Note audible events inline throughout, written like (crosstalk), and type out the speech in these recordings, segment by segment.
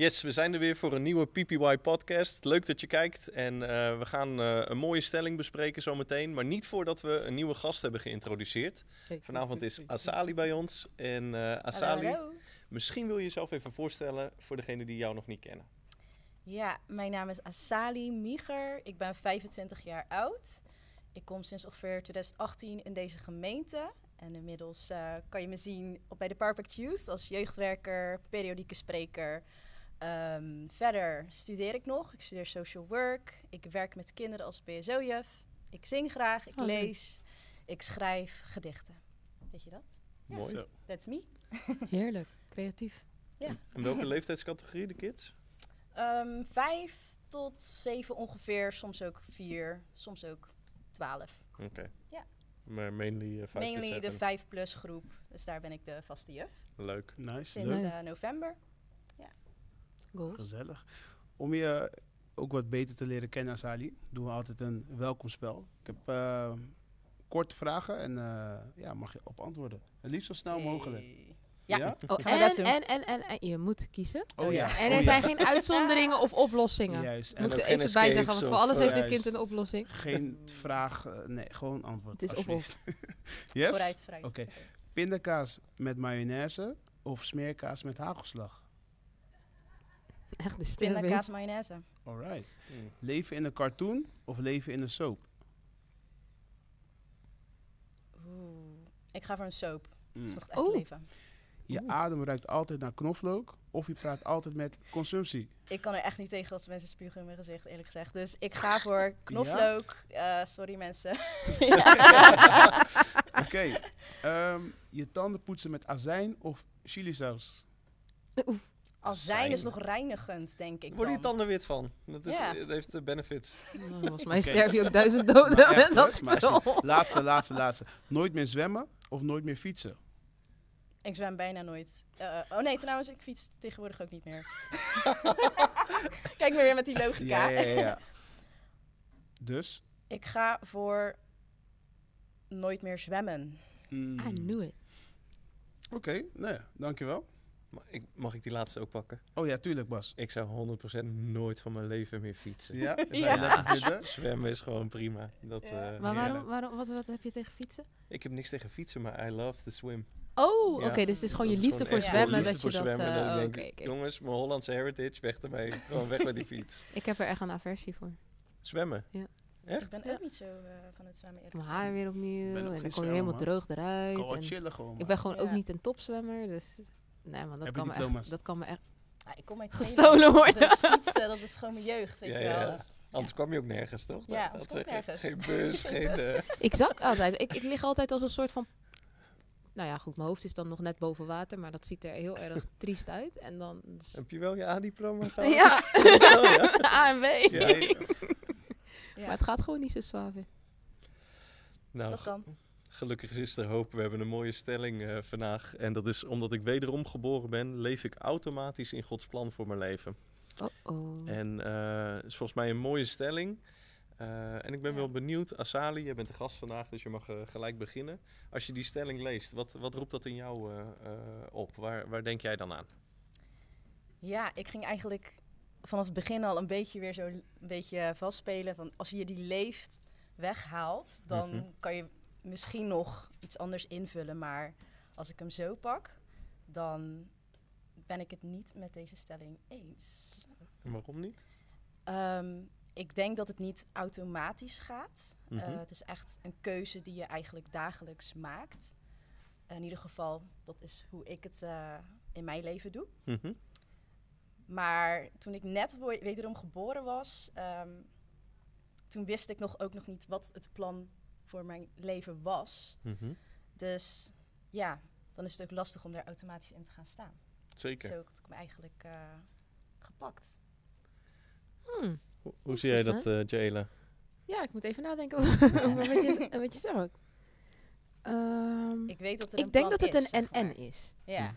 Yes, we zijn er weer voor een nieuwe PPY podcast. Leuk dat je kijkt en eh, we gaan eh, een mooie stelling bespreken zometeen. Maar niet voordat we een nieuwe gast hebben geïntroduceerd. Vanavond is Asali bij ons. En eh, Asali, Hallo, hallo. misschien wil je jezelf even voorstellen voor degenen die jou nog niet kennen. Ja, mijn naam is Asali Miger. Ik ben 25 jaar oud. Ik kom sinds ongeveer 2018 in deze gemeente. En inmiddels eh, kan je me zien op bij de Perfect Youth als jeugdwerker, periodieke spreker. Ehm, verder studeer ik nog. Ik studeer social work. Ik werk met kinderen als BSO-juf. Ik zing graag, ik Oh, lees. Ik schrijf gedichten. Weet je dat? Ja. Mooi. Zo. That's me. (laughs) Heerlijk, creatief. Ja. En welke (laughs) leeftijdscategorie, de kids? Ehm, vijf tot zeven ongeveer, soms ook vier, soms ook twaalf. Oké. Ja. Maar mainly uh, 5 Mainly de 5 plus groep, dus daar ben ik de vaste juf Leuk. Nice, sinds eh, november. Goals. Gezellig. Om je ook wat beter te leren kennen, Sali, doen we altijd een welkomspel. Ik heb eh, korte vragen en eh, ja, mag je op antwoorden. Het liefst zo snel mogelijk. Hey. Ja. Oh, en, en, en, en, en je moet kiezen. Oh ja. En oh er ja. zijn geen uitzonderingen of oplossingen. Juist. Moet er even bij zeggen, escapes want voor of, alles eh, heeft dit kind juist. een oplossing. geen vraag, eh, nee, gewoon antwoord. Het is of alsjeblieft. (laughs) yes? Vooruit, vooruit. Oké. Pindakaas met mayonaise of smeerkaas met hagelslag? Echt de sterren. Pindakaas, mayonaise. Alright. Mm. Leven in een cartoon of leven in een soap? Oeh. Ik ga voor een soap. Dat is Mm. echt Oeh. leven. Je Oeh. adem ruikt altijd naar knoflook of je praat altijd met consumptie. Ik kan er echt niet tegen als mensen spugen in mijn gezicht, eerlijk gezegd. Dus ik ga voor (laughs) knoflook. Eh, sorry mensen. (laughs) Oké. ehm, je tanden poetsen met azijn of chilisaus? Azijn is nog reinigend, denk ik Word je tanden wit van? Dat, is, Ja. dat heeft de benefits. (laughs) Nou, Volgens mij sterf je ook duizend doden Maar (laughs) echt, met dat spul. Laatste, laatste, laatste. Nooit meer zwemmen of nooit meer fietsen? Ik zwem bijna nooit. Eh, oh nee, trouwens, ik fiets tegenwoordig ook niet meer. (laughs) Kijk maar weer met die logica. Ja, ja, ja. Dus? Ik ga voor nooit meer zwemmen. mm, I knew it. Oké, nee, dankjewel. Maar ik, mag ik die laatste ook pakken? Oh ja, tuurlijk Bas. Ik zou 100% nooit van mijn leven meer fietsen. Ja, (laughs) Ja. Zwemmen is gewoon prima. Dat, Ja. eh, Maar waarom, waarom wat, wat heb je tegen fietsen? Ik heb niks tegen fietsen, maar I love to swim. Oh, Ja. oké, dus het is gewoon je Dat liefde gewoon voor echt zwemmen. liefde Dat je dat. denk ik, oké. Jongens, mijn Hollandse heritage, weg ermee. (laughs) Gewoon weg met die fiets. Ik heb er echt een aversie voor. Zwemmen. Ik ben Ja. ook niet zo eh, van het zwemmen Mijn haar weer opnieuw. Ik En dan kom je helemaal droog eruit. Kan en chillen gewoon. ik ben gewoon ook Ja. niet een topzwemmer. Dus nee, man, dat, kan me, echt, dat kan me echt Ah, ik kom uit gestolen worden. Dus fietsen, dat is gewoon mijn jeugd, weet Ja, je ja, wel. ja. Dus, Anders kwam je ook nergens, toch? Ja, Dat- anders dat zeg nergens. Geen bus, (laughs) Geen geen... bus. eh, Ik zak altijd. Ik, ik lig altijd als een soort van. Nou ja, goed, mijn hoofd is dan nog net boven water, maar dat ziet er heel erg (laughs) triest uit. En dan. dus- heb je wel je A-diploma (laughs) gehad? ja, Wel, ja. ANW. Ja. Nee, ja, Maar het gaat gewoon niet zo zwaar. Nou, dat kan. Gelukkig is er hoop. We hebben een mooie stelling eh, vandaag. En dat is omdat ik wederom geboren ben, leef ik automatisch in Gods plan voor mijn leven. Oh oh. En eh is volgens mij een mooie stelling. Eh, en ik ben Ja. wel benieuwd, Asali, jij bent de gast vandaag, dus je mag gelijk beginnen. Als je die stelling leest, wat, wat roept dat in jou eh, eh, op? Waar, waar denk jij dan aan? Ja, ik ging eigenlijk vanaf het begin al een beetje weer zo een beetje vastspelen van als je die leeft weghaalt, dan Mhm. kan je misschien nog iets anders invullen. Maar als ik hem zo pak, dan ben ik het niet met deze stelling eens. En waarom niet? Ehm, ik denk dat het niet automatisch gaat. Eh, Mhm. het is echt een keuze die je eigenlijk dagelijks maakt. In ieder geval, dat is hoe ik het eh, in mijn leven doe. Mhm. Maar toen ik net wederom geboren was, ehm, toen wist ik nog ook nog niet wat het plan voor mijn leven was. Mhm. Dus ja, dan is het ook lastig om daar automatisch in te gaan staan. Zeker. Zo had ik me eigenlijk eh, gepakt. Hmm. Hoe, hoe zie jij dat, eh Jayla? Ja, ik moet even nadenken (laughs) over wat je, wat je zegt. ook. Ehm, Ik weet dat er een ik denk plan dat het is, een maar. en-en is. Ja,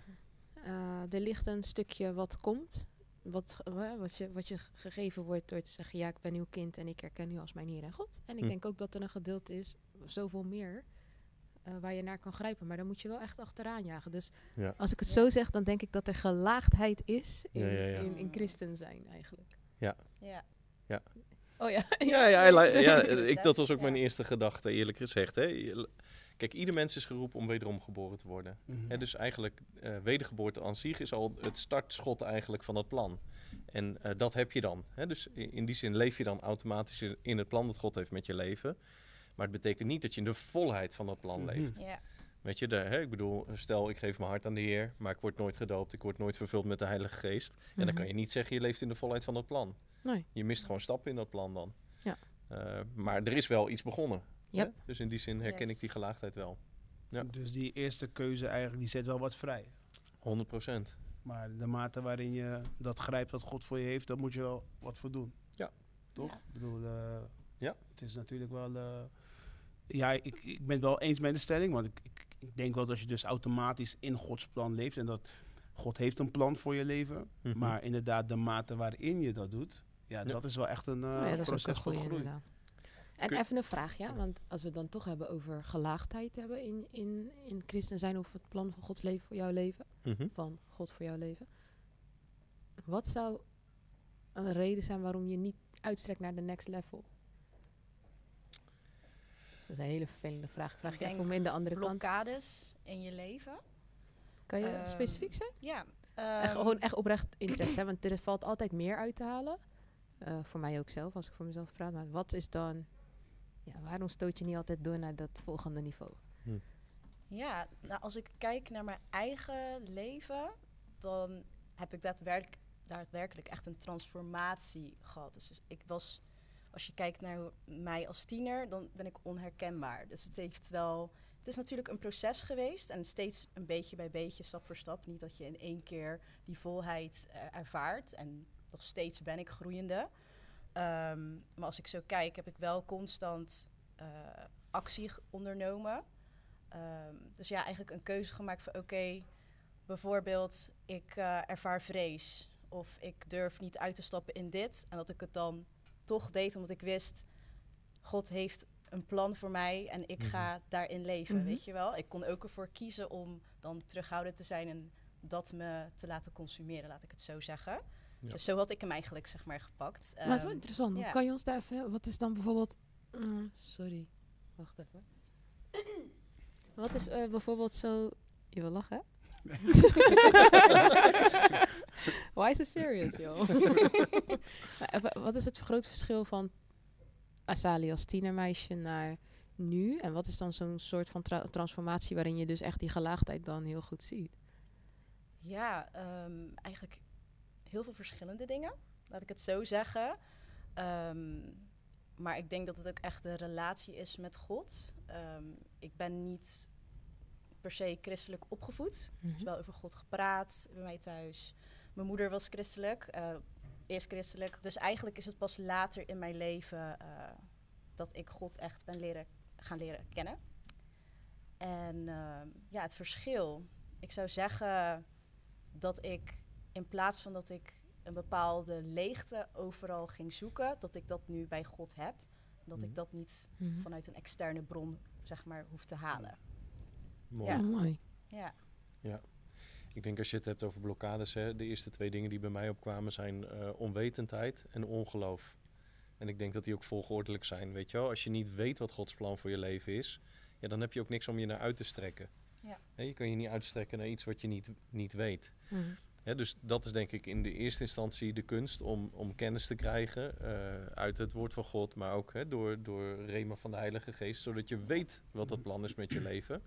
Eh, er ligt een stukje wat komt. Wat, wat, je, wat je gegeven wordt door te zeggen: Ja, ik ben uw kind en ik herken u als mijn Heer en God. En ik Hm. denk ook dat er een gedeelte is, zoveel meer, eh, waar je naar kan grijpen. Maar dan moet je wel echt achteraan jagen. Dus Ja. als ik het zo zeg, dan denk ik dat er gelaagdheid is in, Ja, ja, ja. in, in christen zijn eigenlijk. Ja. Oh ja. Ja, ja, hij li- (laughs) ja, Dus, ik, dat was ook Ja. mijn eerste gedachte, eerlijk gezegd. Hè. Kijk, ieder mens is geroepen om wederom geboren te worden. Mhm. Hè, dus eigenlijk, eh, wedergeboorte aan zich is al het startschot eigenlijk van het plan. En eh, dat heb je dan. Hè. Dus in, in die zin leef je dan automatisch in- het plan dat God heeft met je leven. Maar het betekent niet dat je in de volheid van dat plan Mhm. leeft. Ja. Weet je, de, hè, ik bedoel, stel ik geef mijn hart aan de Heer, maar ik word nooit gedoopt, ik word nooit vervuld met de Heilige Geest. En dan kan je niet zeggen, je leeft in de volheid van dat plan. Nee. Je mist gewoon stappen in dat plan dan. Ja. Eh, maar er is wel iets begonnen. Hè. Yep. Dus in die zin herken Yes. ik die gelaagdheid wel. Ja. Dus die eerste keuze eigenlijk, die zet wel wat vrij. 100 procent. Maar de mate waarin je dat grijpt wat God voor je heeft, daar moet je wel wat voor doen. Ja. Toch? Ja. Ik bedoel, eh, Ja. het is natuurlijk wel... eh, ja, ik, ik ben het wel eens met de stelling, want ik, ik, ik denk wel dat je dus automatisch in Gods plan leeft. En dat God heeft een plan voor je leven. Mhm. Maar inderdaad, de mate waarin je dat doet, ja, Ja. dat is wel echt een eh, Oh ja, dat is ook proces een van groei. En Kun- even een vraag, ja? Want als we het dan toch hebben over gelaagdheid hebben in, in, in christen zijn of het plan van Gods leven voor jouw leven, Mhm. van God voor jouw leven. Wat zou een reden zijn waarom je niet uitstrekt naar de next level? Dat is een hele vervelende vraag. Vraag Ik je even om in de andere kant. Blokkades in je leven. Kan je ehm, specifiek zijn? Ja. Echt, ehm, gewoon echt oprecht interesse, hè? want er valt altijd meer uit te halen. Eh, voor mij ook zelf, als ik voor mezelf praat. Maar wat is dan... Ja, waarom stoot je niet altijd door naar dat volgende niveau? Ja, nou, als ik kijk naar mijn eigen leven, dan heb ik daadwerkelijk, daadwerkelijk echt een transformatie gehad. Dus ik was, als je kijkt naar mij als tiener, dan ben ik onherkenbaar. Dus het heeft wel, het is natuurlijk een proces geweest en steeds een beetje bij beetje, stap voor stap. Niet dat je in één keer die volheid eh, ervaart en nog steeds ben ik groeiende. Ehm, maar als ik zo kijk, heb ik wel constant eh, actie ondernomen. Ehm, dus ja, eigenlijk een keuze gemaakt van oké, bijvoorbeeld ik eh, ervaar vrees of ik durf niet uit te stappen in dit en dat ik het dan toch deed omdat ik wist God heeft een plan voor mij en ik ga daarin leven, Mhm. weet je wel. Ik kon ook ervoor kiezen om dan terughoudend te zijn en dat me te laten consumeren, laat ik het zo zeggen. Ja. Dus zo had ik hem eigenlijk zeg maar gepakt. maar is wel Ehm, interessant. ja. Kan je ons daar even... Wat is dan bijvoorbeeld... Mm, sorry. Wacht even. (clears throat) wat is eh, bijvoorbeeld zo... Je wil lachen, hè? (laughs) Why is it serious, joh? (laughs) Even, wat is het grote verschil van Asali als tienermeisje naar nu? En wat is dan zo'n soort van tra- transformatie waarin je dus echt die gelaagdheid dan heel goed ziet? Ja, ehm, eigenlijk heel veel verschillende dingen, laat ik het zo zeggen. Ehm, maar ik denk dat het ook echt de relatie is met God. Ehm, ik ben niet per se christelijk opgevoed. Is wel over God gepraat bij mij thuis. Mijn moeder was christelijk, eh eerst christelijk. Dus eigenlijk is het pas later in mijn leven eh, dat ik God echt ben leren, gaan leren kennen. En ehm, ja, het verschil. Ik zou zeggen dat ik in plaats van dat ik een bepaalde leegte overal ging zoeken, dat ik dat nu bij God heb. Dat Mhm. ik dat niet Mhm. vanuit een externe bron, zeg maar, hoef te halen. Mooi. Ja. Mooi. Ja. Ik denk als je het hebt over blokkades, hè, de eerste twee dingen die bij mij opkwamen zijn eh, onwetendheid en ongeloof. En ik denk dat die ook volgordelijk zijn, weet je wel. Als je niet weet wat Gods plan voor je leven is, ja, dan heb je ook niks om je naar uit te strekken. Ja. Hè, je kan je niet uitstrekken naar iets wat je niet, niet weet. Mhm. Hè, dus dat is denk ik in de eerste instantie de kunst om, om kennis te krijgen eh, uit het woord van God, maar ook hè, door, door rema van de Heilige Geest, zodat je weet wat dat plan is met je leven.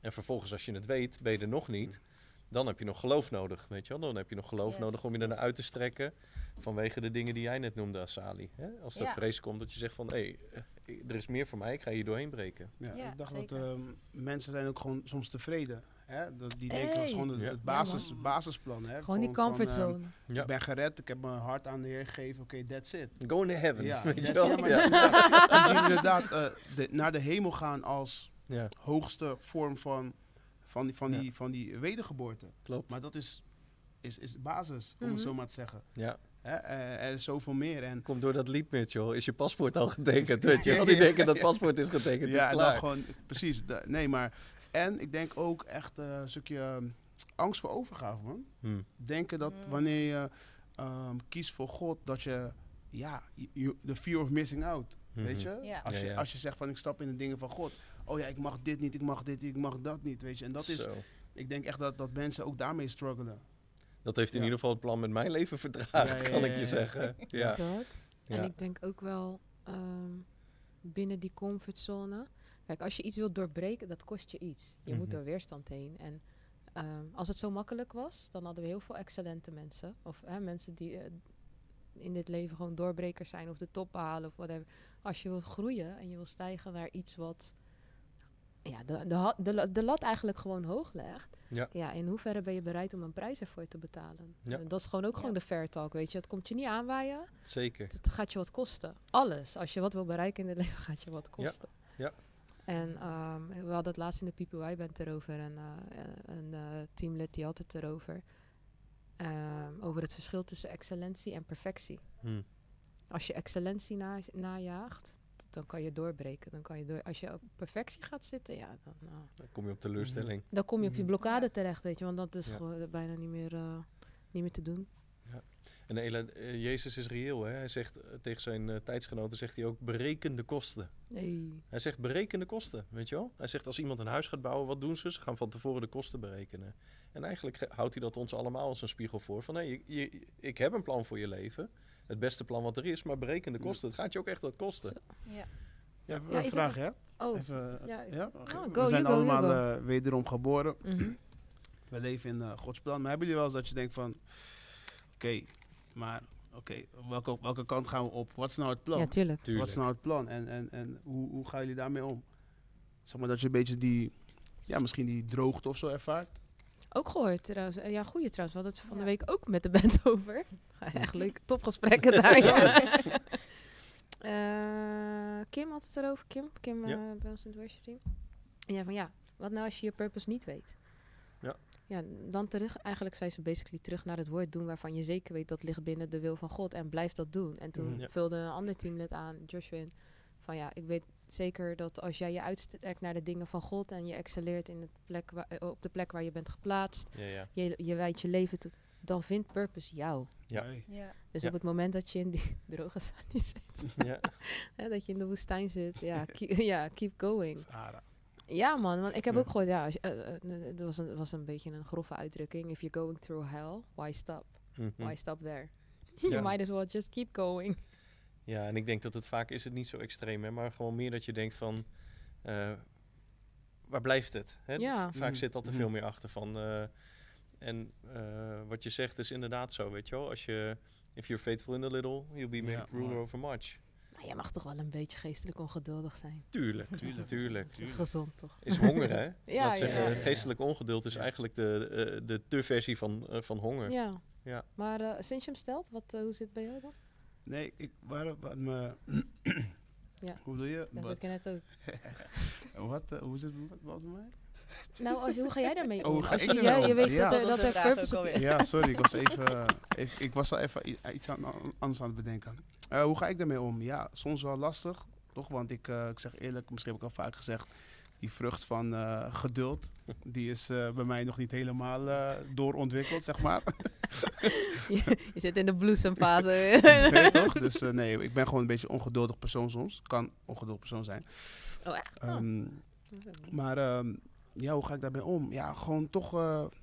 En vervolgens, als je het weet, ben je er nog niet. Dan heb je nog geloof nodig, weet je wel. Dan heb je nog geloof Yes. nodig om je er naar uit te strekken vanwege de dingen die jij net noemde, Asali. Hè? Als er Ja. vrees komt dat je zegt van, hé, hey, er is meer voor mij, ik ga hier doorheen breken. Ja, Ja, ik dacht zeker. dat ehm, mensen zijn ook gewoon soms tevreden. Hè? Dat, die Hey. is gewoon het, Ja. het basis, Ja, basisplan. Hè? Gewoon die van, comfortzone. ehm, Ja. Ik ben gered, ik heb mijn hart aan de Heer gegeven, oké, that's it. Go into heaven, Ja, weet je wel. Ja. (laughs) Inderdaad eh, de, naar de hemel gaan als ja, hoogste vorm van, van, die, van, Ja. die, van die wedergeboorte. klopt. Maar dat is, is, is basis, om Mhm. het zo maar te zeggen. Ja, Hè? Eh, er is zoveel meer. En Komt door dat lied, Mitchell. Is je paspoort al (laughs) getekend, weet je? Al die denken dat paspoort is getekend, ja, is en klaar. dan gewoon, precies. nee, maar. En ik denk ook echt eh, een stukje ehm, angst voor overgave, man. Hm. Denken dat Mm. wanneer je ehm, kiest voor God, dat je, ja, de fear of missing out. Weet Mhm. je? Ja. Als, je ja. als je zegt van ik stap in de dingen van God. Oh ja, ik mag dit niet, ik mag dit niet, ik mag dat niet, weet je. En dat is, Zo. ik denk echt dat, dat mensen ook daarmee struggelen. Dat heeft in Ja. ieder geval het plan met mijn leven verdraagd, Ja, ja, kan ja, ik je zeggen. (laughs) Ja. Dat. Ja. En ik denk ook wel ehm, binnen die comfortzone. Kijk, als je iets wilt doorbreken, dat kost je iets. Je moet Mhm. door weerstand heen. En ehm, als het zo makkelijk was, dan hadden we heel veel excellente mensen. Of hè, mensen die eh, in dit leven gewoon doorbrekers zijn of de top behalen of whatever. Als je wilt groeien en je wil stijgen naar iets wat ja, de, de, de, la- de lat eigenlijk gewoon hoog legt. Ja. in hoeverre ben je bereid om een prijs ervoor te betalen? Ja. En dat is gewoon ook Ja. gewoon de fair talk, weet je. Het komt je niet aanwaaien. Zeker. Het gaat je wat kosten. Alles. Als je wat wil bereiken in het (laughs) leven, gaat je wat kosten. Ja. En ehm, we hadden het laatst in de PPY-band erover. En eh, een eh, teamlid die had het erover. Ehm, over het verschil tussen excellentie en perfectie. Hm. Als je excellentie na, najaagt, dan kan je doorbreken. Dan kan je door, als je op perfectie gaat zitten, ja, dan, eh, Dan kom je op teleurstelling. dan kom je op je Mhm. blokkade terecht, weet je. Want dat is Ja. gewoon bijna niet meer, eh, niet meer te doen. En Ela, eh, Jezus is reëel, hè? Hij zegt eh, tegen zijn eh, tijdsgenoten, zegt hij ook, bereken de kosten. Nee. Hij zegt, bereken de kosten, weet je wel? Hij zegt, als iemand een huis gaat bouwen, wat doen ze? Ze gaan van tevoren de kosten berekenen. En eigenlijk ge- houdt hij dat ons allemaal als een spiegel voor. Van, hé, je, je- ik heb een plan voor je leven. Het beste plan wat er is, maar bereken de kosten. Het gaat je ook echt wat kosten. Ja. Ja, even Ja, een vraag, hè? Oh, Even, ja. Oh, go, We zijn go, allemaal go. wederom geboren. mhm. We leven in Gods plan. Maar hebben jullie wel eens dat je denkt van... Oké, maar... Oké, welke, welke kant gaan we op? Wat is nou het plan? ja, tuurlijk. Wat is nou het plan? En, en, en hoe, hoe gaan jullie daarmee om? Zeg maar dat je een beetje die... Ja, misschien die droogte of zo ervaart. Ook gehoord trouwens. Eh, Ja, goeie trouwens. We hadden het van de Ja. week ook met de band (laughs) over. Echt leuk, topgesprekken daar. (laughs) ja. Eh, Kim had het erover. Kim, Kim Ja. eh, bij ons in het worship team. En ja, van ja, wat nou als je je purpose niet weet? Ja. Ja, dan terug, eigenlijk zei ze basically terug naar het woord doen waarvan je zeker weet dat ligt binnen de wil van God en blijf dat doen. En toen. Ja. vulde een ander teamlid aan, Joshua, van ja, ik weet zeker dat als jij je uitstrekt naar de dingen van God en je excelleert in het plek wa- eh, op de plek waar je bent geplaatst, Ja, ja. je, je wijdt je leven toe, dan vindt purpose jou. Ja. Ja. Dus Ja. op het moment dat je in die (laughs) droge zand zit, ja. (laughs) hè, dat je in de woestijn zit, ja, keep, (laughs) ja, keep going. Sahara. Ja man, want ik heb Ja. ook gehoord, ja, als je- eh, eh, het was een, was een beetje een grove uitdrukking. If you're going through hell, why stop? Mhm. Why stop there? (laughs) Ja. you might as well just keep going. Ja, en ik denk dat het vaak is het niet zo extreem, hè, maar gewoon meer dat je denkt van, eh, waar blijft het? Hè? Ja. Vaak Mhm. zit dat er Mhm. veel meer achter van. eh, en eh, wat je zegt is inderdaad zo, weet je wel. Als je, if you're faithful in a little, you'll be made Ja, ruler over much. Nou, je mag toch wel een beetje geestelijk ongeduldig zijn. Tuurlijk, Tuurlijk. tuurlijk. Dat is gezond toch? Is honger, hè? (laughs) Ja, Laat zeggen, ja, ja. geestelijk ongeduld is Ja. eigenlijk de, eh, de te versie van, eh, van honger. Ja. Ja. Maar eh, sinds je hem stelt, wat, hoe zit het bij jou dan? Nee, ik... Waar, waar, me, Ja. (coughs) Hoe doe je? Dat Wat, weet ik net ook. (laughs) wat, hoe zit het met- wat bij mij? Nou, als, hoe ga jij daarmee Oh, om? hoe ga als ik je, ermee ja, je weet Ja. dat er, Dat dat er purpose op. Ja, sorry, ik was (laughs) even... ik, ik was al even iets aan, anders aan het bedenken. Eh, hoe ga ik daarmee om? Ja, soms wel lastig, toch? Want ik, eh, ik zeg eerlijk, misschien heb ik al vaak gezegd... Die vrucht van eh, geduld, (laughs) die is bij mij nog niet helemaal doorontwikkeld, zeg maar. (laughs) je, je zit in de bloesemfase. (laughs) nee, toch? Dus nee, ik ben gewoon een beetje ongeduldig persoon soms. Kan ongeduldig persoon zijn. oh, echt? Oh. Ehm, Maar ehm, ja, hoe ga ik daarbij om? Ja, gewoon toch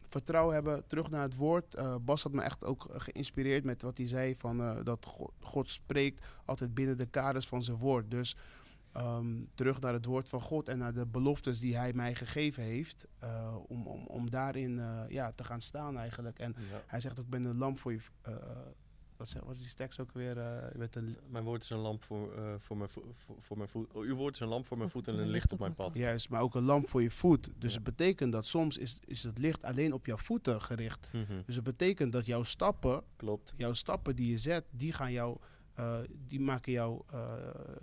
vertrouwen hebben, terug naar het woord. Eh, Bas had me echt ook geïnspireerd met wat hij zei van eh, dat God, God spreekt altijd binnen de kaders van zijn woord. Dus ehm, terug naar het woord van God en naar de beloftes die hij mij gegeven heeft. eh, om, om, om daarin ja, te gaan staan eigenlijk. En Ja. hij zegt ook, ik ben een lamp voor je... eh, wat, zeg, wat is die tekst ook weer? eh, met een, Mijn woord is een lamp voor, eh, voor, mijn, vo- voor, voor mijn voet. Oh, uw woord is een lamp voor mijn voet en een licht op mijn pad. Juist, maar ook een lamp voor je voet. Dus Ja. het betekent dat soms is, is het licht alleen op jouw voeten gericht. Mhm, Dus het betekent dat jouw stappen, Klopt. jouw stappen die je zet, die gaan jou, eh, die maken jou, eh,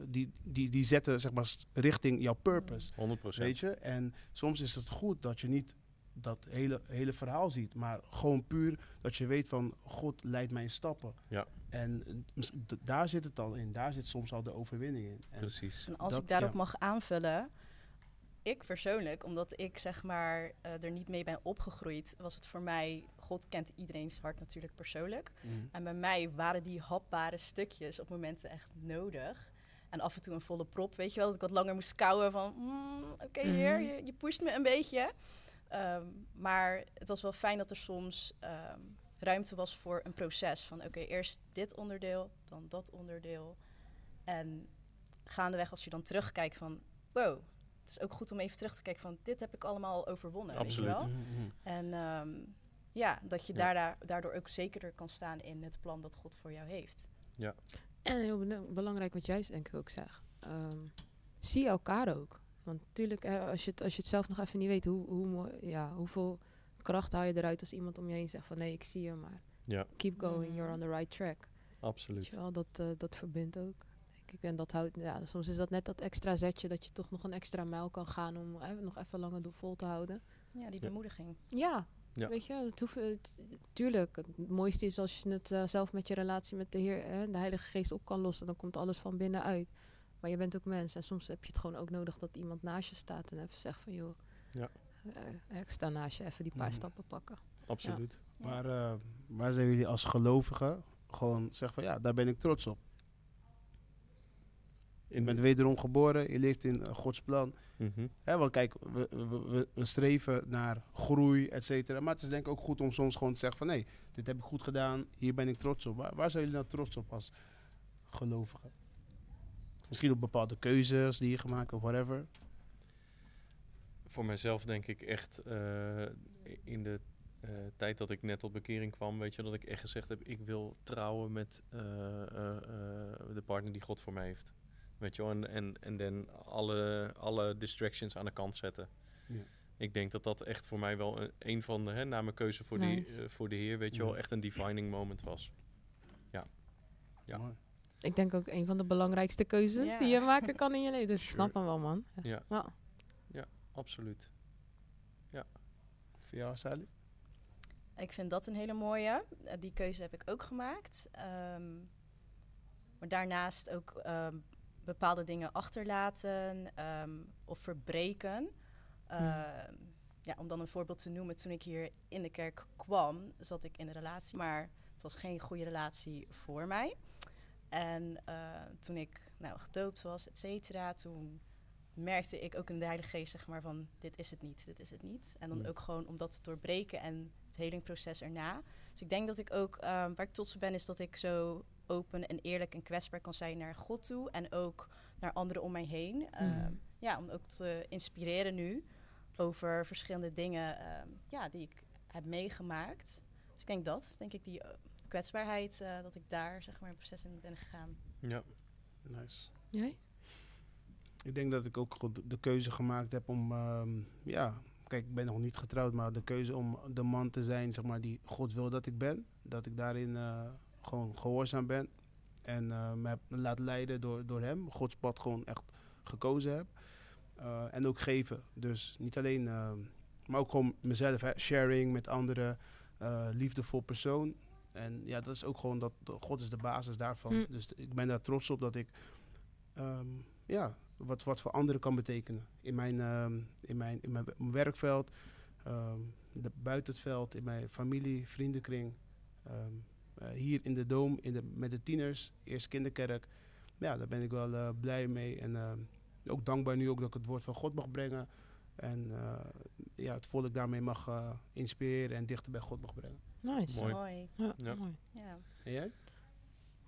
die, die, die zetten zeg maar richting jouw purpose. 100 Weet je? En soms is het goed dat je niet dat hele, hele verhaal ziet. Maar gewoon puur dat je weet van God leidt mijn stappen. Ja. En eh, daar zit het al in. Daar zit soms al de overwinning in. En Precies. En als Dat- ik daarop ja. mag aanvullen, ik persoonlijk, omdat ik zeg maar eh, er niet mee ben opgegroeid, was het voor mij, God kent iedereen's hart natuurlijk persoonlijk. Mhm. En bij mij waren die hapbare stukjes op momenten echt nodig. En af en toe een volle prop, weet je wel, dat ik wat langer moest kouwen van, mm, oké heer, Mhm. je, je pusht me een beetje. Ehm, maar het was wel fijn dat er soms ehm, ruimte was voor een proces van, oké, eerst dit onderdeel, dan dat onderdeel. En gaandeweg als je dan terugkijkt van, wow, het is ook goed om even terug te kijken van, dit heb ik allemaal overwonnen, Absoluut. weet je wel. Mhm. En ehm, ja, dat je Ja. daardoor ook zekerder kan staan in het plan dat God voor jou heeft. En heel belangrijk wat jij denk ik ook zegt. ehm, zie elkaar ook. Want natuurlijk, als, je het, als je het zelf nog even niet weet, hoe, hoe, mooi- ja, hoeveel kracht haal je eruit als iemand om je heen zegt van nee, ik zie je, maar Ja. keep going, Mhm. you're on the right track. Absoluut. wel, dat, eh, dat verbindt ook. Denk ik. En dat houdt, ja, soms is dat net dat extra zetje dat je toch nog een extra mijl kan gaan om eh, nog even langer vol te houden. Ja, die bemoediging. Ja, Ja. weet je, het hoeft, het, tuurlijk. Het mooiste is als je het eh, zelf met je relatie met de Heer en de Heilige Geest op kan lossen. Dan komt alles van binnenuit. Maar je bent ook mens en soms heb je het gewoon ook nodig dat iemand naast je staat en even zegt van joh, Ja. eh, ik sta naast je, even die paar Mhm. stappen pakken. Absoluut. Ja. Maar eh, waar zijn jullie als gelovigen gewoon zeggen van ja, daar ben ik trots op. Je bent wederom geboren, je leeft in eh, Gods plan. Hè, want kijk, we, we, we, we streven naar groei, et cetera. Maar het is denk ik ook goed om soms gewoon te zeggen van... nee, dit heb ik goed gedaan, hier ben ik trots op. Waar, waar zijn jullie nou trots op als gelovigen? Misschien op bepaalde keuzes die je gemaakt hebt, of whatever. Voor mezelf denk ik echt eh, in de eh, tijd dat ik net tot bekering kwam, weet je, dat ik echt gezegd heb, ik wil trouwen met eh, eh, eh, de partner die God voor mij heeft. Weet je wel, en, en, en dan alle, alle distractions aan de kant zetten. Ja. Ik denk dat dat echt voor mij wel een, een van de, hè, na mijn keuze voor, die, Nice. voor de Heer, weet je wel, Ja. echt een defining moment was. Ja. Mooi. Ik denk ook een van de belangrijkste keuzes Ja. die je maken kan in je leven. Dus ik Sure. snap hem wel man. Ja, Ja. absoluut. Voor jou, Sally? Ik vind dat een hele mooie. Eh, die keuze heb ik ook gemaakt. Ehm, maar daarnaast ook ehm, bepaalde dingen achterlaten ehm, of verbreken. Ehm, ja, om dan een voorbeeld te noemen, toen ik hier in de kerk kwam, zat ik in een relatie, maar het was geen goede relatie voor mij. En eh, toen ik nou, gedoopt was, et cetera, toen merkte ik ook in de Heilige Geest, zeg maar, van dit is het niet, dit is het niet. En dan ook gewoon om dat te doorbreken en het helingproces erna. Dus ik denk dat ik ook, ehm, waar ik trots op ben, is dat ik zo open en eerlijk en kwetsbaar kan zijn naar God toe en ook naar anderen om mij heen. Ehm, ja, om ook te inspireren nu over verschillende dingen ehm, ja, die ik heb meegemaakt. Dus ik denk dat, denk ik die eh, kwetsbaarheid, eh, dat ik daar zeg maar een proces in ben gegaan. Ja, Nice. Jij? Ik denk dat ik ook goed de- keuze gemaakt heb om, ehm, ja, kijk, ik ben nog niet getrouwd, maar de keuze om de man te zijn, zeg maar, die God wil dat ik ben. Dat ik daarin eh, gewoon gehoorzaam ben en eh, me heb laten leiden door, door hem. Gods pad gewoon echt gekozen heb. Eh, en ook geven. Dus niet alleen, ehm, maar ook gewoon mezelf, hè, sharing met anderen, eh, liefdevol persoon. En ja, dat is ook gewoon dat God is de basis daarvan. Mm. Dus ik ben daar trots op dat ik ehm, ja, wat, wat voor anderen kan betekenen. In mijn, ehm, in mijn, in mijn werkveld, ehm, de, buiten het veld, in mijn familie, vriendenkring. eh, hier in de Doom, in de, met de tieners, eerst kinderkerk. Ja, daar ben ik wel eh, blij mee. En ook dankbaar nu ook dat ik het woord van God mag brengen. En eh, ja, het volk daarmee mag inspireren en dichter bij God mag brengen. Nice. Mooi. Mooi. Ja, Ja. mooi. Ja. En jij?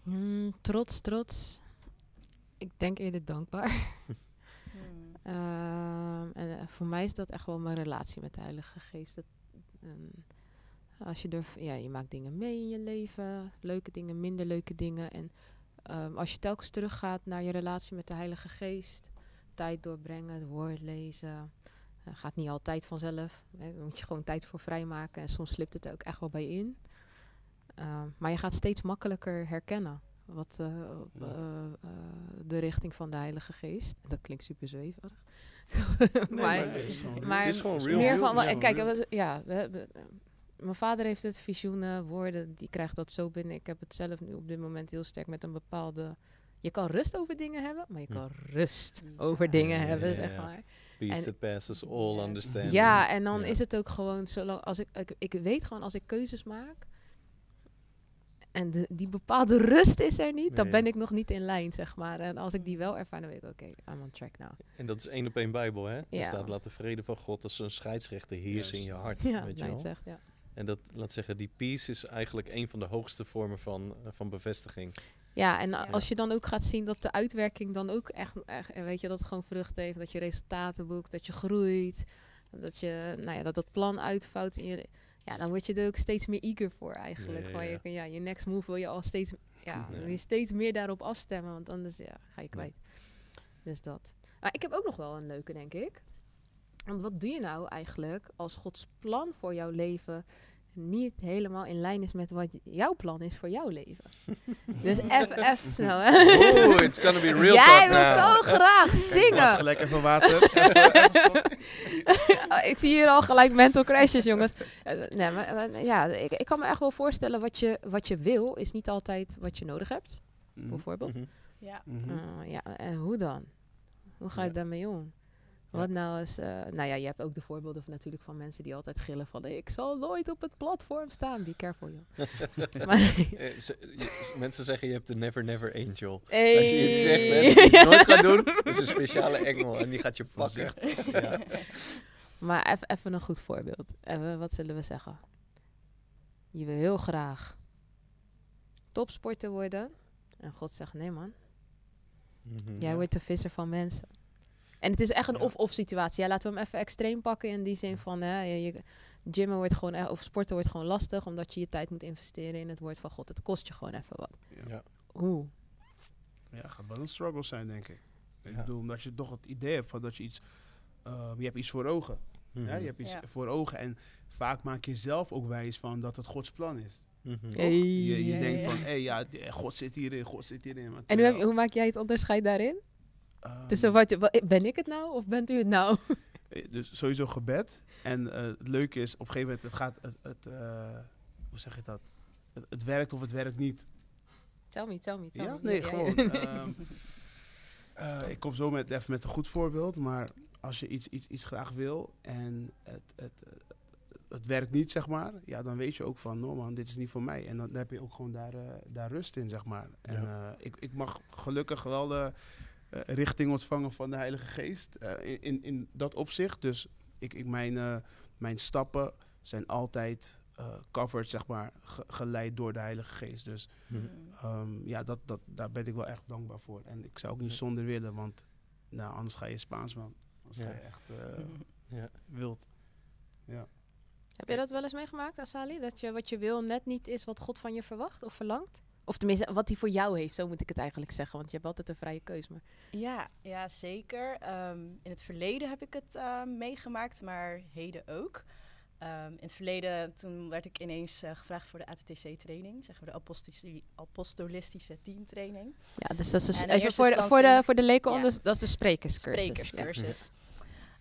Hmm, trots, trots. Ik denk eerder dankbaar. (laughs) Hmm. Ehm, en eh, voor mij is dat echt wel mijn relatie met de Heilige Geest. Dat, ehm, als je er, ja, je maakt dingen mee in je leven, leuke dingen, minder leuke dingen. En ehm, als je telkens teruggaat naar je relatie met de Heilige Geest, tijd doorbrengen, het woord lezen, gaat niet altijd vanzelf. Hè, daar moet je gewoon tijd voor vrijmaken en soms slipt het er ook echt wel bij in. Ehm, maar je gaat steeds makkelijker herkennen wat eh, eh, eh, de richting van de Heilige Geest. Dat klinkt super zweverig. (laughs) maar het is gewoon- maar het is gewoon real. meer real, van, kijk, we- ja, we hebben, mijn vader heeft het visioenen, woorden, die krijgt dat zo binnen. Ik heb het zelf nu op dit moment heel sterk met een bepaalde. Je kan rust over dingen hebben, maar je Hm. kan rust over dingen Ja, hebben, ja, zeg ja. maar. Peace that passes all Yes. understanding. Ja, en dan Ja. is het ook gewoon zolang als ik, ik, ik weet gewoon als ik keuzes maak en de, die bepaalde rust is er niet, dan ben ik nog niet in lijn, zeg maar. En als ik die wel ervaar, dan weet ik, oké, I'm on track now. En dat is één op één Bijbel, hè? Er Ja. staat, laat de vrede van God als een scheidsrechter heersen in je hart. Ja, weet je wel? zegt, ja. En dat, laat zeggen, die peace is eigenlijk een van de hoogste vormen van, eh, van bevestiging. Ja, en als je dan ook gaat zien dat de uitwerking dan ook echt, echt weet je, dat het gewoon vrucht heeft, dat je resultaten boekt, dat je groeit, dat je, nou ja, dat dat plan uitvouwt in je, ja, dan word je er ook steeds meer eager voor eigenlijk. Ja, je, ja, je next move wil je al steeds, ja, Ja. wil je steeds meer daarop afstemmen, want anders ja, ga je kwijt. Dus dat. Maar ik heb ook nog wel een leuke, denk ik. Want wat doe je nou eigenlijk als Gods plan voor jouw leven niet helemaal in lijn is met wat jouw plan is voor jouw leven? (laughs) dus even, snel, hè? Oeh, it's gonna be real Jij wil zo graag Was zingen. gelijk even water. Even- even stop. (laughs) Oh, ik zie hier al gelijk mental crashes, jongens. Eh, nee, maar, maar, ja, ik, ik kan me echt wel voorstellen wat je, wat je wil, is niet altijd wat je nodig hebt, Mhm, bijvoorbeeld. Mhm. Ja. Uh, ja, en hoe dan? Hoe ga je Ja. daarmee om? Ja. Wat nou is, eh, nou ja, je hebt ook de voorbeelden van, natuurlijk van mensen die altijd gillen van, ik zal nooit op het platform staan. Be careful, joh. (laughs) maar, Eh, mensen zeggen je hebt de never never angel. hey. Als je iets zegt hè, dat je het nooit gaat doen, dat (laughs) is een speciale engel en die gaat je pakken. Ja. (laughs) Maar even een goed voorbeeld. Even, wat zullen we zeggen? Je wil heel graag topsporter worden. En God zegt, nee man, Mhm. jij Ja. wordt de visser van mensen. En het is echt een Ja. of-of situatie. Ja, laten we hem even extreem pakken in die zin van... Hè, je, je- gymmen wordt gewoon, e- of sporten wordt gewoon lastig... omdat je je tijd moet investeren in het woord van God. Het kost je gewoon even wat. Ja. Hoe? Ja, gaat wel een struggle zijn, denk ik. Ik Ja. bedoel, omdat je toch het idee hebt van dat je iets... eh, je hebt iets voor ogen. Mhm. Ja, je hebt iets Ja. voor ogen. En vaak maak je zelf ook wijs van dat het Gods plan is. Mhm. Hey, Je, je ja, denkt ja. van, hé, ja, d- God zit hierin, God zit hierin. Maar En hoe, heb- terwijl, hoe maak jij het onderscheid daarin? Tussen wat je, wa- ben ik het nou of bent u het nou? (laughs) eh, Dus sowieso gebed. En eh, het leuke is, op een gegeven moment, het gaat, het, het, eh, hoe zeg je dat? Het, het werkt of het werkt niet. Tell me, tell me, tell Ja, me. nee, Ja, gewoon. ja. (laughs) ehm, eh, ik kom zo met, even met een goed voorbeeld, maar als je iets, iets, iets graag wil en het, het, het werkt niet, zeg maar, ja, dan weet je ook van, no man, dit is niet voor mij. En dan heb je ook gewoon daar, daar rust in, zeg maar. En eh, ik, ik mag gelukkig wel de richting ontvangen van de Heilige Geest eh, in, in, in dat opzicht. Dus ik, ik, mijn, eh, mijn stappen zijn altijd eh, covered, zeg maar, ge- geleid door de Heilige Geest. Dus Mhm. Ehm, ja, dat, dat, daar ben ik wel echt dankbaar voor. En ik zou ook niet Ja. zonder willen, want nou, anders ga je Spaans, man. Anders Ja. ga je echt eh, (laughs) Ja. wild. Heb je dat wel eens meegemaakt, Asali? Dat je wat je wil net niet is wat God van je verwacht of verlangt? Of tenminste, wat hij voor jou heeft, zo moet ik het eigenlijk zeggen. Want je hebt altijd een vrije keus. Maar Ja, ja zeker. Ehm, in het verleden heb ik het eh, meegemaakt, maar heden ook. Ehm, in het verleden toen werd ik ineens eh, gevraagd voor de ATTC-training, zeggen we de apostolistische, teamtraining. ja, dus dat is dus even voor de, voor de, voor de leken Ja. dat is de sprekerscursus. Ja. Sprekerscursus.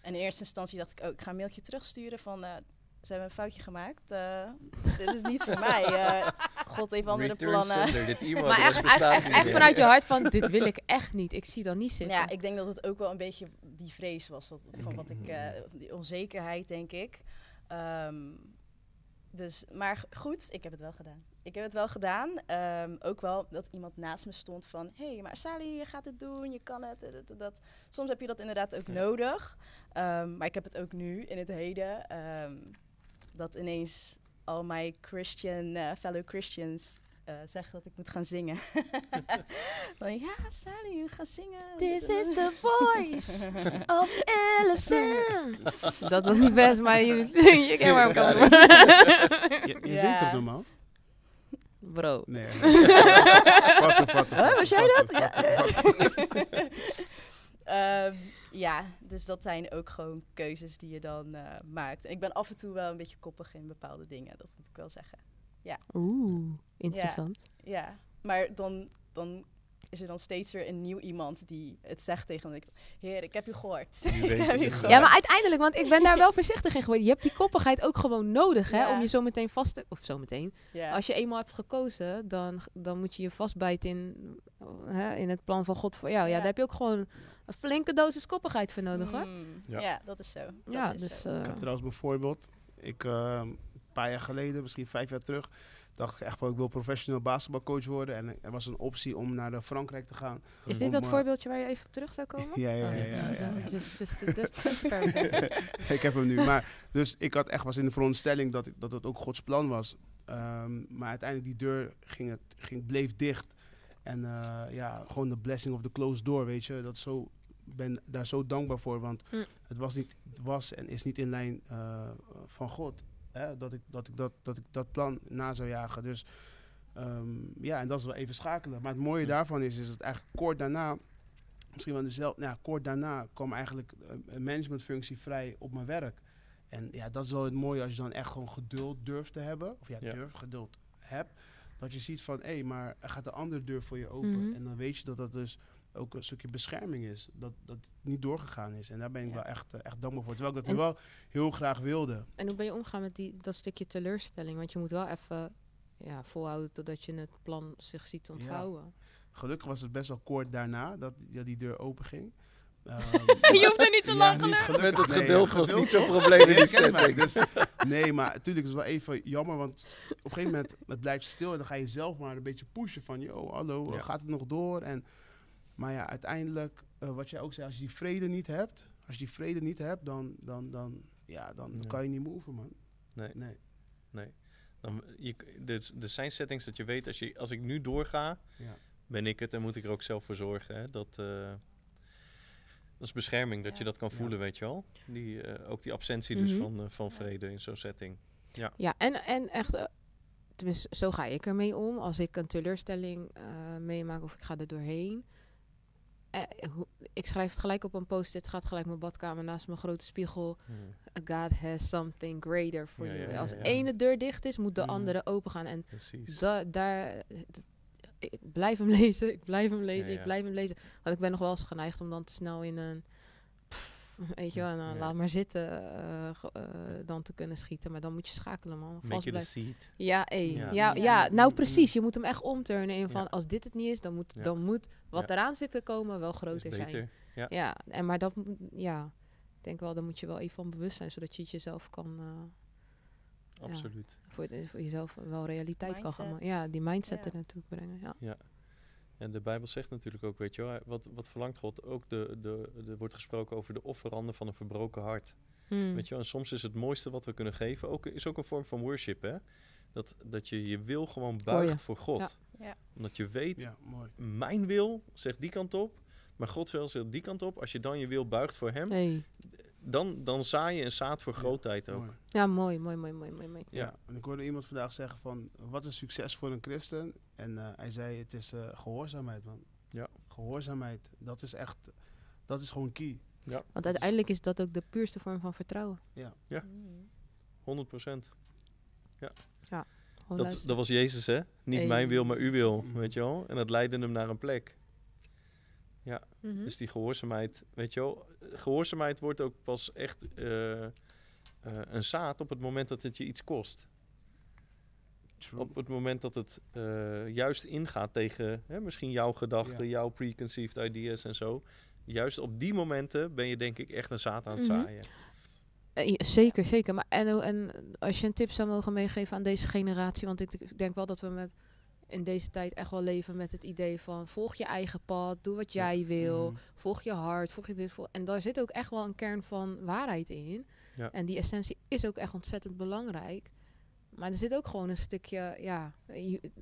En in eerste instantie dacht ik ook, ik ga een mailtje terugsturen van, eh, ze hebben een foutje gemaakt. eh, (laughs) dit is niet voor mij. eh, God heeft andere Return plannen. sender, dit Maar echt, echt, echt, vanuit je hart van, dit wil ik echt niet. Ik zie dat niet zitten. Ja, ik denk dat het ook wel een beetje die vrees was dat, van wat ik, eh, die onzekerheid denk ik. Ehm, dus, maar goed, ik heb het wel gedaan. Ik heb het wel gedaan. Ehm, ook wel dat iemand naast me stond van, hé, hey, maar Sally, je gaat het doen, je kan het, dat. Soms heb je dat inderdaad ook Ja. nodig. Ehm, maar ik heb het ook nu, in het heden, ehm, dat ineens al mijn Christian, eh, fellow Christians eh, zeggen dat ik moet gaan zingen. (laughs) Van, ja, Sally, je gaat zingen. This is the voice of LSM. (laughs) Dat was niet best, maar je, (laughs) je kent waar ik aan Je, je Ja. zingt toch normaal? Bro. Nee. Huh, was jij dat? Ja. Ehm, ja, dus dat zijn ook gewoon keuzes die je dan eh, maakt. En ik ben af en toe wel een beetje koppig in bepaalde dingen, dat moet ik wel zeggen. Oeh, interessant. Ja, maar dan, dan is er dan steeds weer een nieuw iemand die het zegt tegen me. Ik, Heer, ik heb u gehoord. Nu (laughs) weet ik je heb u gehoord. Ja, maar uiteindelijk, want ik ben daar (laughs) wel voorzichtig in geworden. Je hebt die koppigheid ook gewoon nodig, hè? Ja. Om je zo meteen vast te... Of zo meteen. Ja. Als je eenmaal hebt gekozen, dan, dan moet je je vastbijten in, hè, in het plan van God voor jou. Ja, Ja. daar heb je ook gewoon een flinke dosis koppigheid voor nodig, hoor. Mm, Ja. ja. dat is zo. Dat Ja, is dus... zo. eh, Ik heb trouwens mijn voorbeeld. Ik, eh, een paar jaar geleden, misschien vijf jaar terug, dacht ik echt van ik wil professional basketbalcoach worden. En er was een optie om naar de Frankrijk te gaan. is dit om, dat eh, voorbeeldje waar je even op terug zou komen? Ja, ja, Oh, ja. ja, ja, ja. Just, just, just, just to clarify. (laughs) ik heb hem nu. Maar, dus ik had echt was in de veronderstelling dat, dat het ook Gods plan was. Ehm, maar uiteindelijk die deur ging het, ging, bleef dicht. En eh, ja, gewoon de blessing of the closed door, weet je. Dat is zo, ben daar zo dankbaar voor. Want Mm. het, was niet, het was en is niet in lijn eh, van God. Hè, dat, ik, dat, ik dat, dat ik dat plan na zou jagen. Dus ehm, ja, en dat is wel even schakelen. Maar het mooie Ja. daarvan is, is dat eigenlijk kort daarna, misschien wel dezelfde, nou, ja, kort daarna kwam eigenlijk een- een managementfunctie vrij op mijn werk. En ja, dat is wel het mooie als je dan echt gewoon geduld durft te hebben. Of ja, Ja. durf, geduld hebt. Dat je ziet van, hé, maar er gaat een andere deur voor je open. Mhm. En dan weet je dat dat dus ook een stukje bescherming is. Dat dat het niet doorgegaan is. En daar ben ik Ja. wel echt, eh, echt dankbaar voor. Terwijl ik dat En- wel heel graag wilde. En hoe ben je omgaan met die, dat stukje teleurstelling? Want je moet wel even ja, volhouden totdat je het plan zich ziet ontvouwen. Gelukkig was het best wel kort daarna dat, dat die deur open ging. (laughs) Ehm, Je hoeft er niet te ja, niet hè? gelukkig. Met het Nee, geduld ja, was geduld niet zo'n probleem in Nee, die setting. Dus, nee, maar natuurlijk is het wel even jammer, want op een gegeven moment het blijft stil en dan ga je zelf maar een beetje pushen van, yo, hallo, Ja. gaat het nog door? En, maar ja, uiteindelijk, eh, wat jij ook zei, als je die vrede niet hebt, als je die vrede niet hebt, dan, dan, dan, ja, dan Ja. kan je niet move, man. Nee. Nee. Dan, je, dus, er zijn settings dat je weet, als, je, als ik nu doorga, Ja. ben ik het en moet ik er ook zelf voor zorgen. Hè? Dat, eh, dat is bescherming, dat Ja. je dat kan Ja. voelen, weet je wel. Die, eh, ook die absentie dus Mhm. van, van vrede in zo'n setting. Ja, en, en echt, tenminste, zo ga ik ermee om. Als ik een teleurstelling eh, meemaak of ik ga er doorheen. Eh, ik schrijf het gelijk op een post-it, gaat gelijk mijn badkamer naast mijn grote spiegel. God has something greater for Ja, you. ja, Als ja. ene deur dicht is, moet de Mhm. andere open gaan. En da, daar, ik blijf hem (laughs) lezen, ik blijf hem lezen, ik blijf hem lezen. Want ik ben nog wel eens geneigd om dan te snel in een... pff, weet je wel, nou, laat maar zitten eh, dan te kunnen schieten. Maar dan moet je schakelen, man. Make Vast it a blijven. seed. Ja, ey. Ja. Ja. Ja, Ja. nou precies. Je moet hem echt omturnen in van Ja. als dit het niet is, dan moet, Ja. dan moet wat Ja. eraan zit te komen wel groter zijn. Ja. Ja, en maar dat, moet- ja, ik denk wel, daar moet je wel even van bewust zijn, zodat je het jezelf kan, eh, Absoluut. voor, de- voor jezelf wel realiteit kan gaan. Ja, die mindset Ja. er naartoe brengen. Ja. En de Bijbel zegt natuurlijk ook, weet je wel, wat, wat verlangt God? Ook de, de, er wordt gesproken over de offeranden van een verbroken hart. Hmm. Weet je wel, en soms is het mooiste wat we kunnen geven, ook, is ook een vorm van worship, hè? Dat, dat je je wil gewoon buigt voor God. Ja. Ja. Omdat je weet, Ja, mooi. mijn wil zegt die kant op, maar Gods wil zegt die kant op. Als je dan je wil buigt voor hem, Hey. dan, dan zaai je een zaad voor Ja, grootheid ook. Mooi. Ja, mooi, mooi, mooi, mooi, mooi. mooi. Ja. Ja. en ik hoorde iemand vandaag zeggen van, wat is succes voor een christen? En eh, hij zei, het is eh, gehoorzaamheid, man. Ja. Gehoorzaamheid, dat is echt, dat is gewoon key. Want uiteindelijk is dat ook de puurste vorm van vertrouwen. Ja. Mm. 100 procent. Gewoon Dat, luisteren. dat was Jezus, hè? Niet Hey. mijn wil, maar uw wil, Mm. weet je wel? En dat leidde hem naar een plek. Mhm. Dus die gehoorzaamheid, weet je wel, gehoorzaamheid wordt ook pas echt eh, eh, een zaad op het moment dat het je iets kost. True. Op het moment dat het eh, juist ingaat tegen hè, misschien jouw gedachten, Ja. jouw preconceived ideas en zo. Juist op die momenten ben je denk ik echt een zaad aan het Mhm. zaaien. Eh, ja, zeker, zeker. Maar en, en als je een tip zou mogen meegeven aan deze generatie, want ik denk wel dat we met in deze tijd echt wel leven met het idee van volg je eigen pad, doe wat jij wil, Mhm. volg je hart, volg je dit. Volg, en daar zit ook echt wel een kern van waarheid in. Ja. En die essentie is ook echt ontzettend belangrijk. Maar er zit ook gewoon een stukje, ja,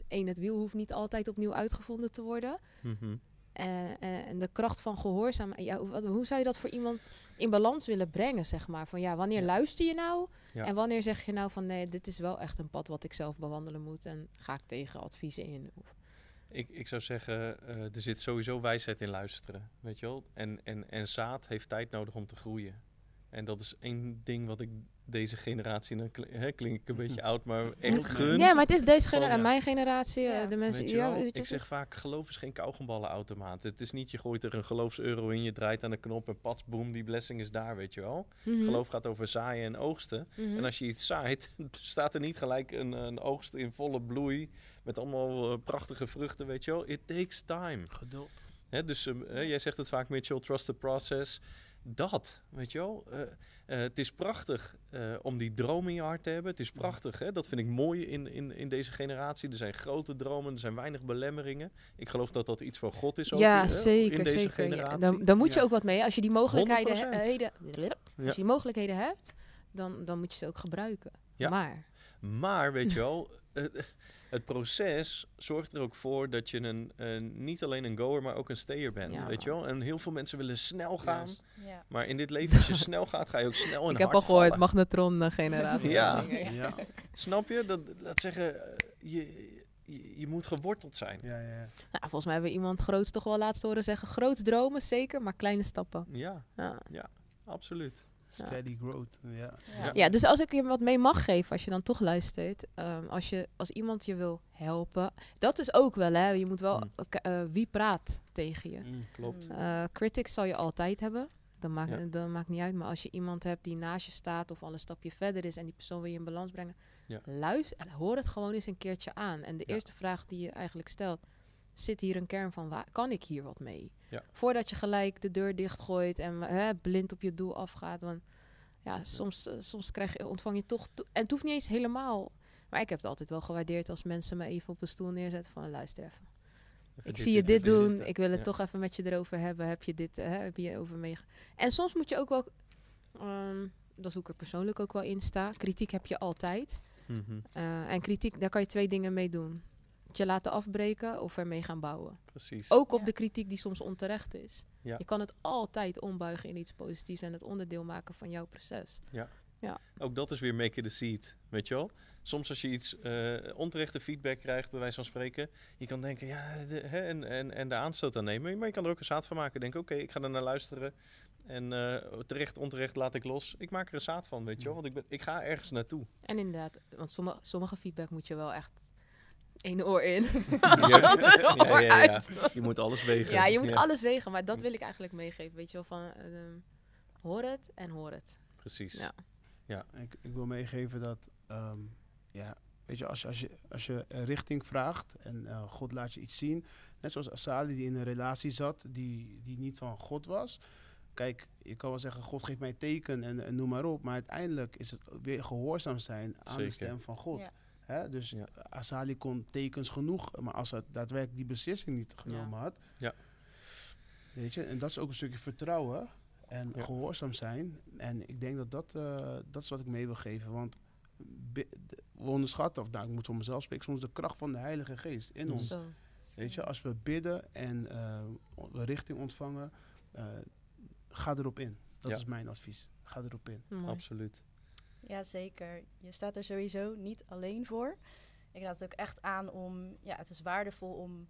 één, het wiel hoeft niet altijd opnieuw uitgevonden te worden. En, en, en de kracht van gehoorzaamheid. Ja, hoe, zou je dat voor iemand in balans willen brengen, zeg maar? Van ja, wanneer Ja. luister je nou? Ja. En wanneer zeg je nou van nee, dit is wel echt een pad wat ik zelf bewandelen moet en ga ik tegen adviezen in? Of, Ik, ik zou zeggen, eh, er zit sowieso wijsheid in luisteren, weet je wel. En, en, en zaad heeft tijd nodig om te groeien. En dat is één ding wat ik deze generatie, dan hè, klink ik een beetje (laughs) oud, maar echt gun. Ja, maar het is deze generatie, ja. mijn generatie, eh, Ja. de mensen... Weet je ja, wel? weet je, ik zeg vaak, geloof is geen kauwgomballenautomaat. Het is niet, je gooit er een geloofseuro in, je draait aan de knop en pats, boem, die blessing is daar, weet je wel. mhm, Geloof gaat over zaaien en oogsten. mhm. En als je iets zaait, (laughs) staat er niet gelijk een, een oogst in volle bloei met allemaal eh, prachtige vruchten, weet je wel. It takes time. Geduld. Hè, dus hè, jij zegt het vaak, Mitchell, trust the process. Dat, weet je wel. Eh, eh, het is prachtig eh, om die droom in je hart te hebben. Het is prachtig, hè? dat vind ik mooi in, in, in deze generatie. Er zijn grote dromen, er zijn weinig belemmeringen. Ik geloof dat dat iets van God is ook ja, hè, zeker, in deze zeker. Ja, generatie. dan, dan moet je Ja. ook wat mee. Als je die mogelijkheden, he- 100%. heden- Ja. als je die mogelijkheden hebt, dan, dan moet je ze ook gebruiken. Ja. Maar, Maar weet je wel, eh, het proces zorgt er ook voor dat je een, een, niet alleen een goer, maar ook een stayer bent. Ja, weet je wel? En heel veel mensen willen snel gaan. Ja. Maar in dit leven, als je snel gaat, ga je ook snel (laughs) en ik heb al gehoord, vallen. magnetron-generatie. (laughs) Ja. Ja. Snap je? Dat, laat zeggen, eh, je, je, je moet geworteld zijn. Ja, ja, ja. Nou, volgens mij hebben we iemand groots toch wel laatst horen zeggen. Groots dromen, zeker, maar kleine stappen. Ja, Ja. absoluut. Steady growth. Ja. Ja. Ja, dus als ik je wat mee mag geven, als je dan toch luistert, ehm, als, je, als iemand je wil helpen, dat is ook wel, hè. Je moet wel, Mm. eh, wie praat tegen je? Mm. Klopt. Eh, critics zal je altijd hebben. Dat maakt, Ja. dat maakt niet uit. Maar als je iemand hebt die naast je staat of al een stapje verder is en die persoon wil je in balans brengen, Ja. luister en hoor het gewoon eens een keertje aan. En de Ja. eerste vraag die je eigenlijk stelt, zit hier een kern van waar kan ik hier wat mee? Ja. Voordat je gelijk de deur dichtgooit en hè, blind op je doel afgaat. Want ja, soms, eh, soms krijg je, ontvang je toch. to- en het hoeft niet eens helemaal. Maar ik heb het altijd wel gewaardeerd als mensen me even op een stoel neerzetten van luister even. Even Ik zie je dit doen. Ik wil het Ja. toch even met je erover hebben. Heb je dit, hè, heb je over mee? En soms moet je ook wel, ehm, dat is hoe ik er persoonlijk ook wel in sta. Kritiek heb je altijd. Mhm, Eh, en kritiek, daar kan je twee dingen mee doen. Je laten afbreken of ermee gaan bouwen. Precies. Ook op Ja. de kritiek die soms onterecht is. Ja. Je kan het altijd ombuigen in iets positiefs en het onderdeel maken van jouw proces. Ook dat is weer make it a seed, weet je wel? Soms als je iets eh, onterechte feedback krijgt, bij wijze van spreken, je kan denken, ja, de, hè, en, en, en de aanstoot aan nemen. Maar je kan er ook een zaad van maken. Denk, oké, ik ga er naar luisteren. En eh, terecht, onterecht laat ik los. Ik maak er een zaad van, weet je wel? Want ik, ben, ik ga ergens naartoe. En inderdaad, want sommige, sommige feedback moet je wel echt één oor in. (laughs) Ja, ja, oor ja, ja. uit. Je moet alles wegen. Ja, je moet alles wegen, maar dat wil ik eigenlijk meegeven. Weet je wel, van ehm, hoor het en hoor het. Precies. Ja. Ik, ik wil meegeven dat, ehm, ja, weet je, als je, als je, als je een richting vraagt en eh, God laat je iets zien, net zoals Asali die in een relatie zat die, die niet van God was. Kijk, je kan wel zeggen, God geeft mij teken en, en noem maar op, maar uiteindelijk is het weer gehoorzaam zijn aan Zeker. de stem van God. Hè? Dus Ja. Asali kon tekens genoeg, maar als hij daadwerkelijk die beslissing niet genomen had, Ja. weet je, en dat is ook een stukje vertrouwen en Ja. gehoorzaam zijn. En ik denk dat dat, eh, dat is wat ik mee wil geven, want we onderschatten, of nou, ik moet voor mezelf spreken, soms de kracht van de Heilige Geest in ons. Zo. Weet je, als we bidden en eh, richting ontvangen, eh, ga erop in. Dat Ja. is mijn advies. Ga erop in. Mooi. Absoluut. Ja, zeker. Je staat er sowieso niet alleen voor. Ik raad het ook echt aan om, ja, het is waardevol om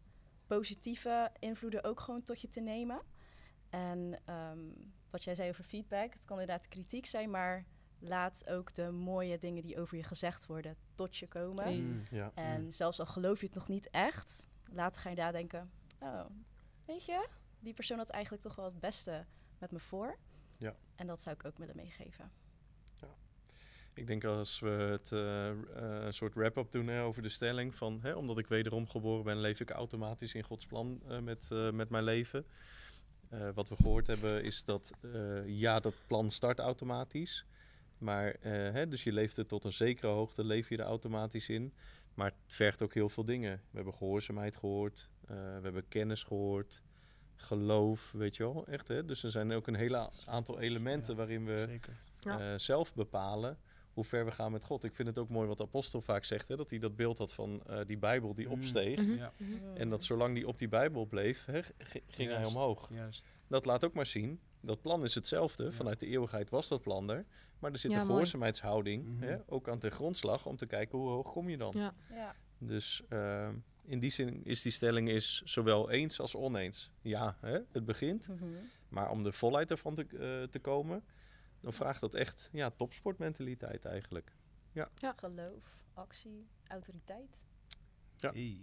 positieve invloeden ook gewoon tot je te nemen. En ehm, wat jij zei over feedback, het kan inderdaad kritiek zijn, maar laat ook de mooie dingen die over je gezegd worden tot je komen. Mm. Ja. En zelfs al geloof je het nog niet echt, later ga je daar denken, oh, weet je, die persoon had eigenlijk toch wel het beste met me voor. Ja. En dat zou ik ook willen meegeven. Ik denk als we het eh, eh, een soort wrap-up doen hè, over de stelling van, hè, omdat ik wederom geboren ben, leef ik automatisch in Gods plan eh, met, eh, met mijn leven. Eh, wat we gehoord hebben is dat eh, ja, dat plan start automatisch. Maar, eh, hè, dus je leeft er tot een zekere hoogte, leef je er automatisch in. Maar het vergt ook heel veel dingen. We hebben gehoorzaamheid gehoord, eh, we hebben kennis gehoord, geloof, weet je wel, echt hè. Dus er zijn ook een hele aantal elementen Ja, waarin we eh, zelf bepalen hoe ver we gaan met God. Ik vind het ook mooi wat de apostel vaak zegt, hè, dat hij dat beeld had van eh, die Bijbel die Mm. opsteeg. Mhm. Ja. Mm. En dat zolang die op die Bijbel bleef, hè, ging hij omhoog. Juist. Dat laat ook maar zien. Dat plan is hetzelfde. Ja. Vanuit de eeuwigheid was dat plan er. Maar er zit Ja, een gehoorzaamheidshouding Mhm. hè, ook aan ten grondslag om te kijken hoe hoog kom je dan. Ja. Ja. Dus eh, in die zin is die stelling is zowel eens als oneens. Ja, hè, het begint. Mhm. Maar om de volheid ervan te, eh, te komen, dan vraagt dat echt ja, topsportmentaliteit eigenlijk. Geloof, actie, autoriteit. Ja. Hey.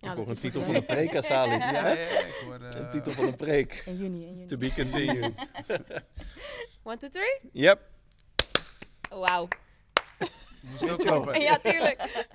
Ja, ik hoor een titel van een preek, Asali. Ja, ja, ja, ik hoor... (laughs) Een eh, titel van een preek. In juni, in juni. To be continued. (laughs) One, two, three? Yep. Wauw. moest ook wel- (laughs) Ja, tuurlijk.